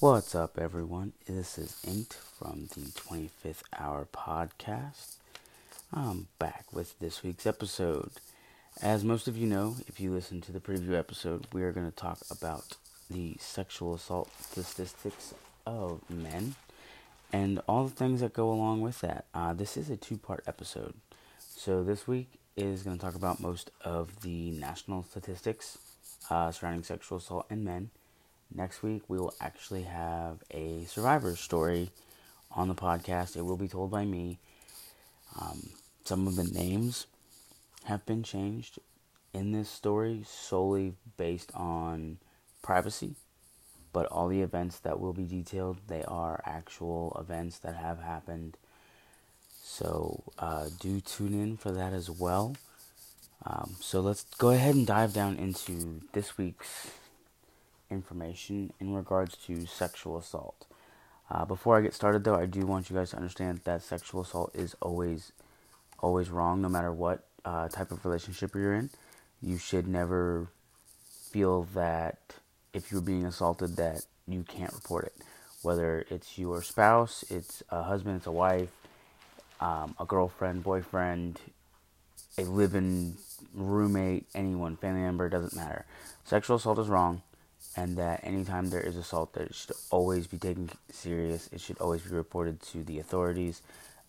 What's up, everyone? This is Inked from the 25th Hour Podcast. I'm back with this week's episode. As most of you know, if you listen to the preview episode, we are going to talk about the sexual assault statistics of men and all the things that go along with that. Uh, this is a two part episode. So, this week is going to talk about most of the national statistics uh, surrounding sexual assault in men. Next week, we will actually have a survivor story on the podcast. It will be told by me. Um, some of the names have been changed in this story solely based on privacy, but all the events that will be detailed, they are actual events that have happened. So uh, do tune in for that as well. Um, so let's go ahead and dive down into this week's information in regards to sexual assault. Uh, before I get started, though, I do want you guys to understand that sexual assault is always, always wrong, no matter what uh, type of relationship you're in. You should never feel that if you're being assaulted, that you can't report it. Whether it's your spouse, it's a husband, it's a wife, um, a girlfriend, boyfriend, a living roommate, anyone, family member, doesn't matter. Sexual assault is wrong, and that anytime there is assault, that it should always be taken serious. It should always be reported to the authorities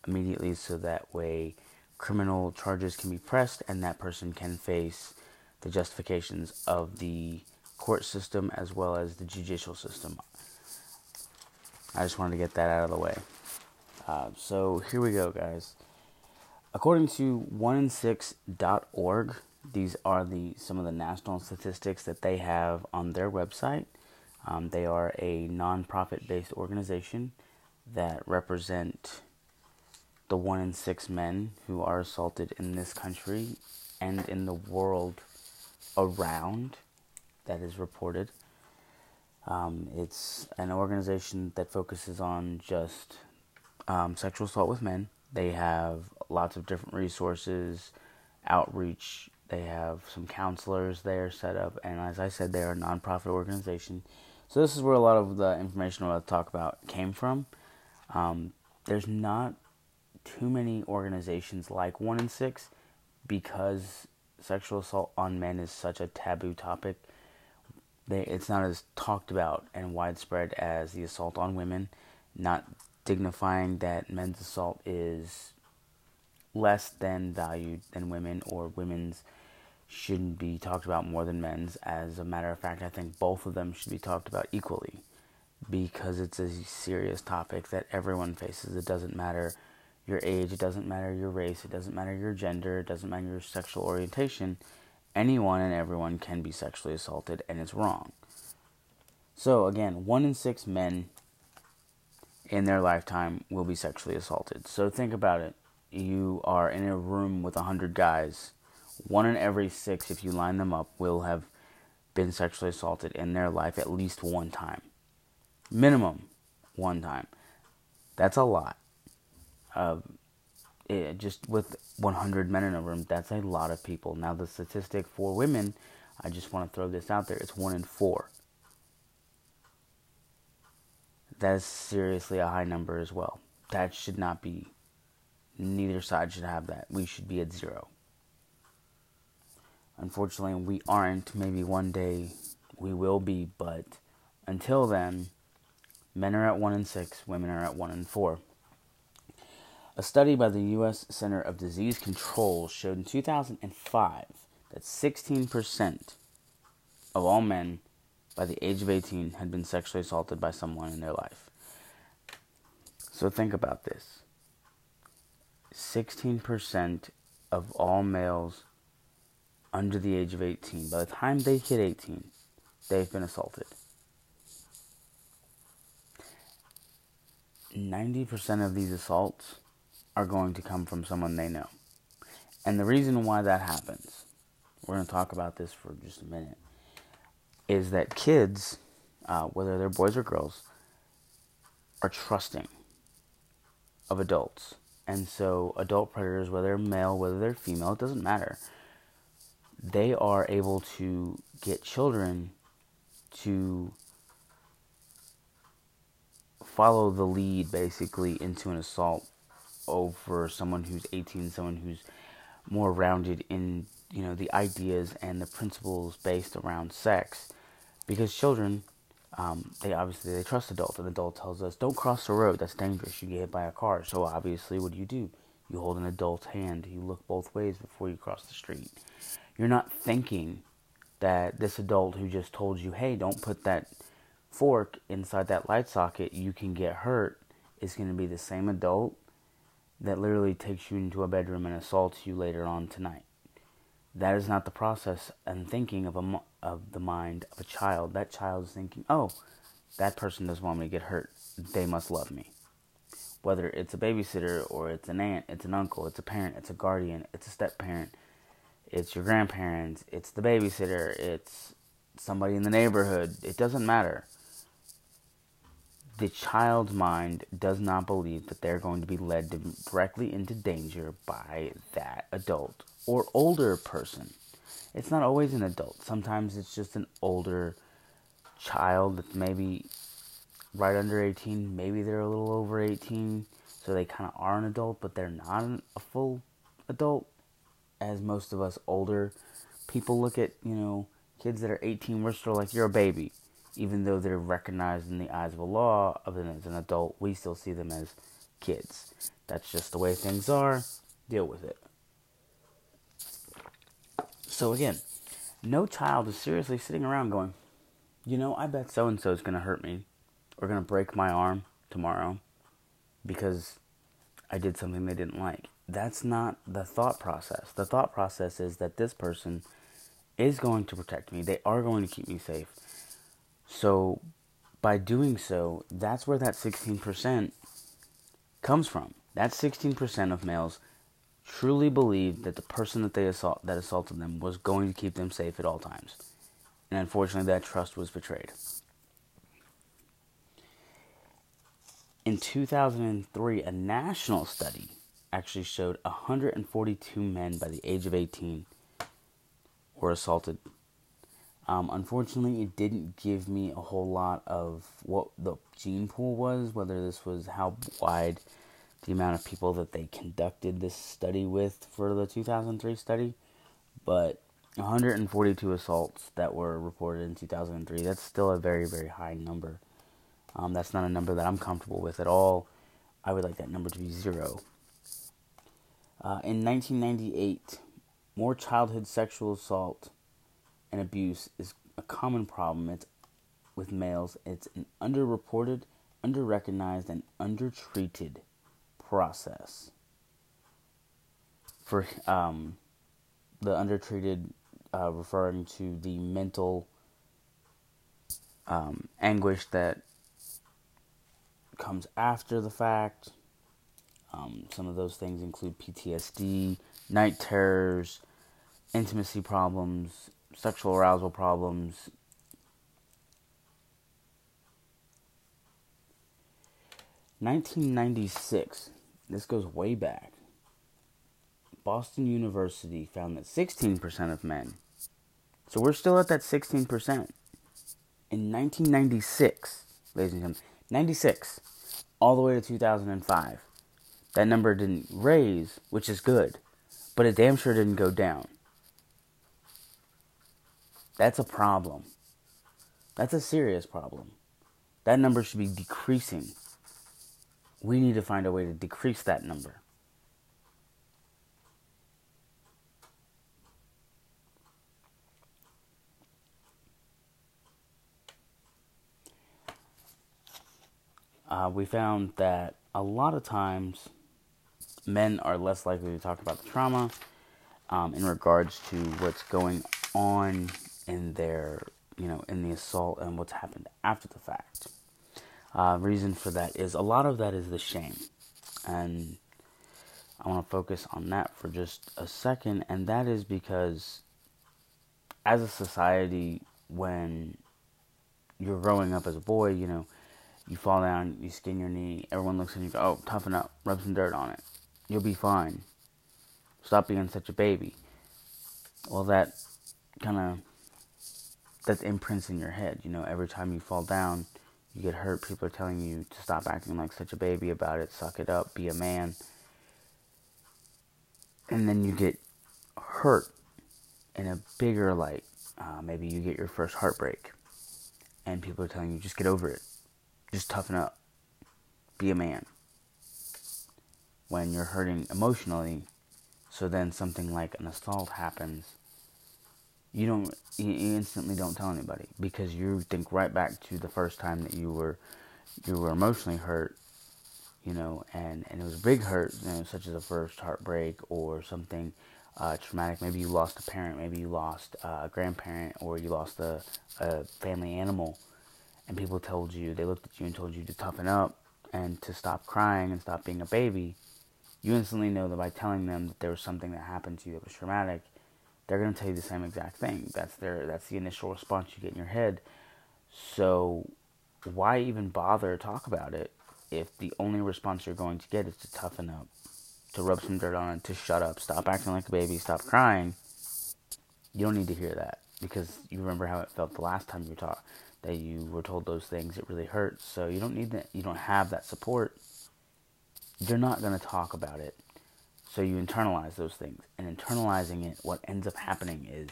immediately, so that way criminal charges can be pressed and that person can face the justifications of the court system as well as the judicial system. I just wanted to get that out of the way. Uh, so here we go, guys. According to 1in6.org, these are the some of the national statistics that they have on their website. Um, they are a non-profit based organization that represent the one in six men who are assaulted in this country and in the world around that is reported. Um, it's an organization that focuses on just um, sexual assault with men. They have lots of different resources, outreach. They have some counselors there set up, and as I said, they are a nonprofit organization. So this is where a lot of the information to talk about came from. Um, there's not too many organizations like One in Six because sexual assault on men is such a taboo topic. They, it's not as talked about and widespread as the assault on women. Not dignifying that men's assault is less than valued than women or women's shouldn't be talked about more than men's. As a matter of fact, I think both of them should be talked about equally because it's a serious topic that everyone faces. It doesn't matter your age, it doesn't matter your race, it doesn't matter your gender, it doesn't matter your sexual orientation. Anyone and everyone can be sexually assaulted, and it's wrong. So, again, one in six men in their lifetime will be sexually assaulted. So, think about it. You are in a room with a 100 guys. One in every six, if you line them up, will have been sexually assaulted in their life at least one time. Minimum one time. That's a lot. Uh, it, just with 100 men in a room, that's a lot of people. Now, the statistic for women, I just want to throw this out there, it's one in four. That is seriously a high number as well. That should not be, neither side should have that. We should be at zero. Unfortunately, we aren't. Maybe one day we will be, but until then, men are at one in six, women are at one in four. A study by the U.S. Center of Disease Control showed in 2005 that 16% of all men by the age of 18 had been sexually assaulted by someone in their life. So think about this 16% of all males under the age of 18, by the time they hit 18, they've been assaulted. 90% of these assaults are going to come from someone they know. And the reason why that happens, we're going to talk about this for just a minute, is that kids, uh, whether they're boys or girls, are trusting of adults. And so, adult predators, whether they're male, whether they're female, it doesn't matter. They are able to get children to follow the lead basically into an assault over someone who's 18, someone who's more rounded in you know the ideas and the principles based around sex, because children, um, they obviously they trust adults. An adult tells us, "Don't cross the road. That's dangerous. You get hit by a car." So obviously, what do you do? You hold an adult's hand. You look both ways before you cross the street. You're not thinking that this adult who just told you, "Hey, don't put that fork inside that light socket. You can get hurt." Is going to be the same adult that literally takes you into a bedroom and assaults you later on tonight. That is not the process and thinking of a of the mind of a child. That child is thinking, "Oh, that person doesn't want me to get hurt. They must love me." Whether it's a babysitter or it's an aunt, it's an uncle, it's a parent, it's a guardian, it's a step parent, it's your grandparents, it's the babysitter, it's somebody in the neighborhood. It doesn't matter the child's mind does not believe that they're going to be led directly into danger by that adult or older person. It's not always an adult. Sometimes it's just an older child that's maybe right under 18. Maybe they're a little over 18, so they kind of are an adult, but they're not a full adult. As most of us older people look at, you know, kids that are 18, we're still like, you're a baby even though they're recognized in the eyes of a law of them as an adult, we still see them as kids. That's just the way things are. Deal with it. So again, no child is seriously sitting around going, you know, I bet so and so is going to hurt me or going to break my arm tomorrow because I did something they didn't like. That's not the thought process. The thought process is that this person is going to protect me. They are going to keep me safe. So by doing so, that's where that 16% comes from. That 16% of males truly believed that the person that they assault that assaulted them was going to keep them safe at all times. And unfortunately that trust was betrayed. In 2003, a national study actually showed 142 men by the age of 18 were assaulted um, unfortunately, it didn't give me a whole lot of what the gene pool was, whether this was how wide the amount of people that they conducted this study with for the 2003 study, but 142 assaults that were reported in 2003. That's still a very, very high number. Um, that's not a number that I'm comfortable with at all. I would like that number to be zero. Uh, in 1998, more childhood sexual assault and abuse is a common problem it's with males. It's an underreported, underrecognized, and undertreated process. For um, the undertreated, uh, referring to the mental um, anguish that comes after the fact. Um, some of those things include PTSD, night terrors, intimacy problems, sexual arousal problems. Nineteen ninety six. This goes way back. Boston University found that sixteen percent of men. So we're still at that sixteen percent. In nineteen ninety six, ladies and gentlemen, ninety six, all the way to two thousand and five. That number didn't raise, which is good, but it damn sure didn't go down. That's a problem. That's a serious problem. That number should be decreasing. We need to find a way to decrease that number. Uh, we found that a lot of times men are less likely to talk about the trauma um, in regards to what's going on in their, you know, in the assault and what's happened after the fact. Uh, reason for that is a lot of that is the shame. And I want to focus on that for just a second. And that is because as a society, when you're growing up as a boy, you know, you fall down, you skin your knee, everyone looks at you, oh, toughen up, rub some dirt on it. You'll be fine. Stop being such a baby. Well, that kind of that imprints in your head. You know, every time you fall down, You get hurt, people are telling you to stop acting like such a baby about it, suck it up, be a man. And then you get hurt in a bigger light. Uh, maybe you get your first heartbreak, and people are telling you just get over it, just toughen up, be a man. When you're hurting emotionally, so then something like an assault happens, you don't you instantly don't tell anybody because you think right back to the first time that you were you were emotionally hurt you know and and it was a big hurt you know such as a first heartbreak or something uh, traumatic. Maybe you lost a parent maybe you lost a grandparent or you lost a, a family animal and people told you they looked at you and told you to toughen up and to stop crying and stop being a baby you instantly know that by telling them that there was something that happened to you that was traumatic they're going to tell you the same exact thing. That's their that's the initial response you get in your head. So why even bother talk about it if the only response you're going to get is to toughen up, to rub some dirt on it, to shut up, stop acting like a baby, stop crying. You don't need to hear that because you remember how it felt the last time you taught that you were told those things. It really hurts. So you don't need that. You don't have that support. You're not going to talk about it so you internalize those things. And internalizing it, what ends up happening is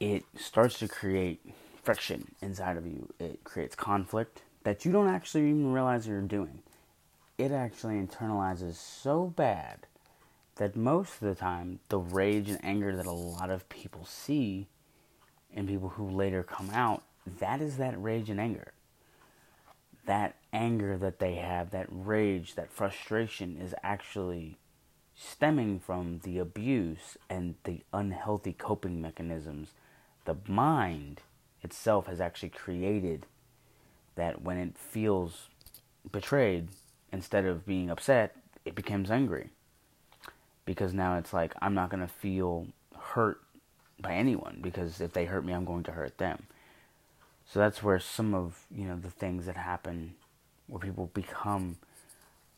it starts to create friction inside of you. It creates conflict that you don't actually even realize you're doing. It actually internalizes so bad that most of the time, the rage and anger that a lot of people see in people who later come out, that is that rage and anger. That anger that they have, that rage, that frustration is actually stemming from the abuse and the unhealthy coping mechanisms. The mind itself has actually created that when it feels betrayed instead of being upset it becomes angry. Because now it's like i'm not going to feel hurt by anyone because if they hurt me i'm going to hurt them so that's where some of you know the things that happen, where people become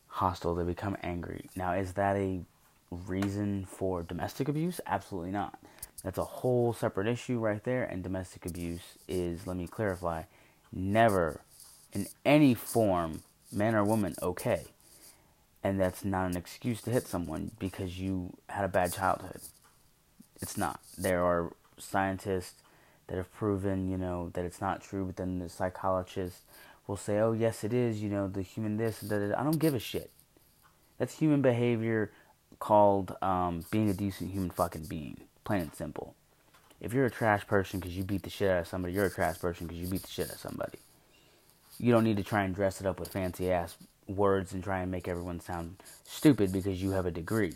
hostile, they become angry. Now, is that a reason for domestic abuse? Absolutely not. That's a whole separate issue right there. And domestic abuse is, let me clarify, never in any form, man or woman, okay. And that's not an excuse to hit someone because you had a bad childhood. It's not. There are scientists that have proven, you know, that it's not true, but then the psychologist will say, oh, yes, it is, you know, the human this, da, da. I don't give a shit. That's human behavior called um, being a decent human fucking being, plain and simple. If you're a trash person because you beat the shit out of somebody, you're a trash person because you beat the shit out of somebody. You don't need to try and dress it up with fancy ass words and try and make everyone sound stupid because you have a degree.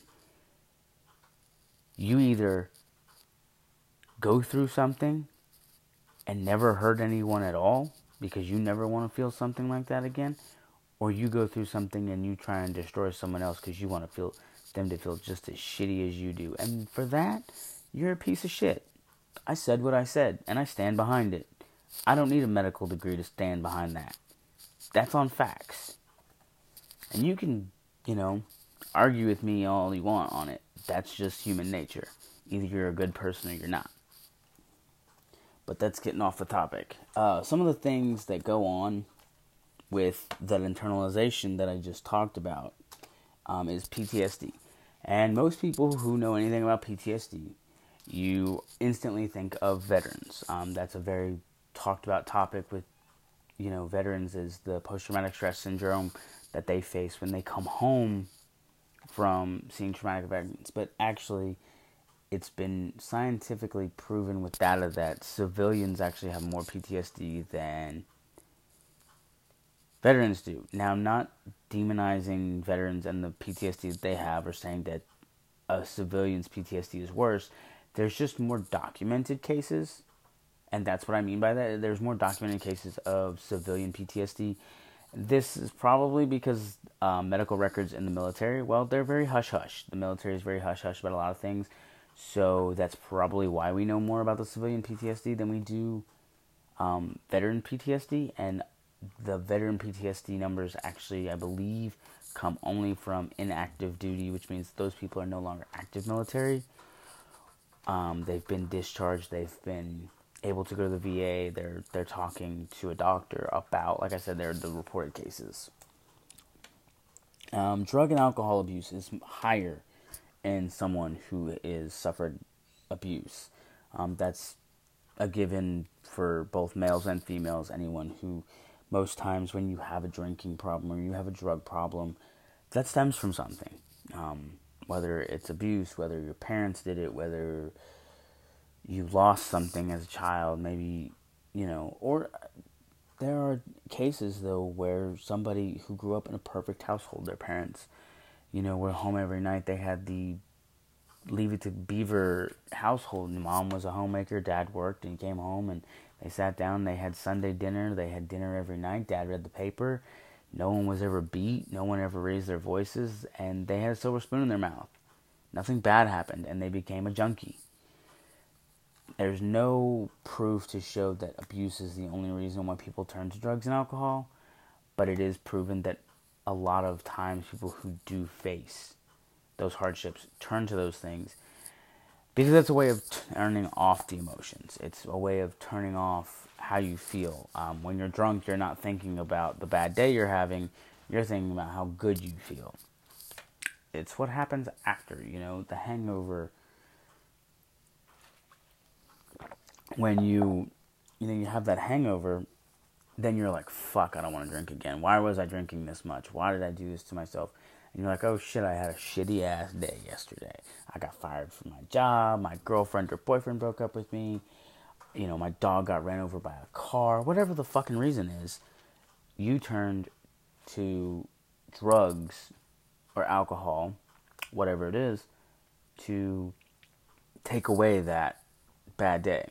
You either go through something and never hurt anyone at all because you never want to feel something like that again, or you go through something and you try and destroy someone else because you want to feel them to feel just as shitty as you do. And for that, you're a piece of shit. I said what I said, and I stand behind it. I don't need a medical degree to stand behind that. That's on facts. And you can, you know, argue with me all you want on it. That's just human nature. Either you're a good person or you're not but that's getting off the topic. Uh, some of the things that go on with that internalization that I just talked about um, is PTSD. And most people who know anything about PTSD, you instantly think of veterans. Um, that's a very talked about topic with, you know, veterans is the post traumatic stress syndrome that they face when they come home from seeing traumatic events. But actually, it's been scientifically proven with data that civilians actually have more PTSD than veterans do. Now, I'm not demonizing veterans and the PTSD that they have or saying that a civilian's PTSD is worse. There's just more documented cases, and that's what I mean by that. There's more documented cases of civilian PTSD. This is probably because um, medical records in the military, well, they're very hush hush. The military is very hush hush about a lot of things so that's probably why we know more about the civilian PTSD than we do um, veteran PTSD. And the veteran PTSD numbers actually, I believe, come only from inactive duty, which means those people are no longer active military. Um, they've been discharged, they've been able to go to the VA. They're they're talking to a doctor about, like I said, they're the reported cases. Um, drug and alcohol abuse is higher in someone who is suffered abuse. Um, that's a given for both males and females. Anyone who, most times, when you have a drinking problem or you have a drug problem, that stems from something. Um, whether it's abuse, whether your parents did it, whether you lost something as a child, maybe, you know, or there are cases though where somebody who grew up in a perfect household, their parents, you know, were home every night, they had the leave it to beaver household. Mom was a homemaker, dad worked and came home and they sat down, they had Sunday dinner, they had dinner every night, dad read the paper. No one was ever beat, no one ever raised their voices, and they had a silver spoon in their mouth. Nothing bad happened, and they became a junkie there's no proof to show that abuse is the only reason why people turn to drugs and alcohol, but it is proven that a lot of times people who do face those hardships turn to those things because it's a way of turning off the emotions. It's a way of turning off how you feel. Um, when you're drunk, you're not thinking about the bad day you're having, you're thinking about how good you feel. It's what happens after, you know, the hangover when you you know you have that hangover then you're like fuck i don't want to drink again. Why was i drinking this much? Why did i do this to myself? And you're like oh shit i had a shitty ass day yesterday. I got fired from my job. My girlfriend or boyfriend broke up with me. You know my dog got ran over by a car. Whatever the fucking reason is you turned to drugs or alcohol whatever it is to take away that bad day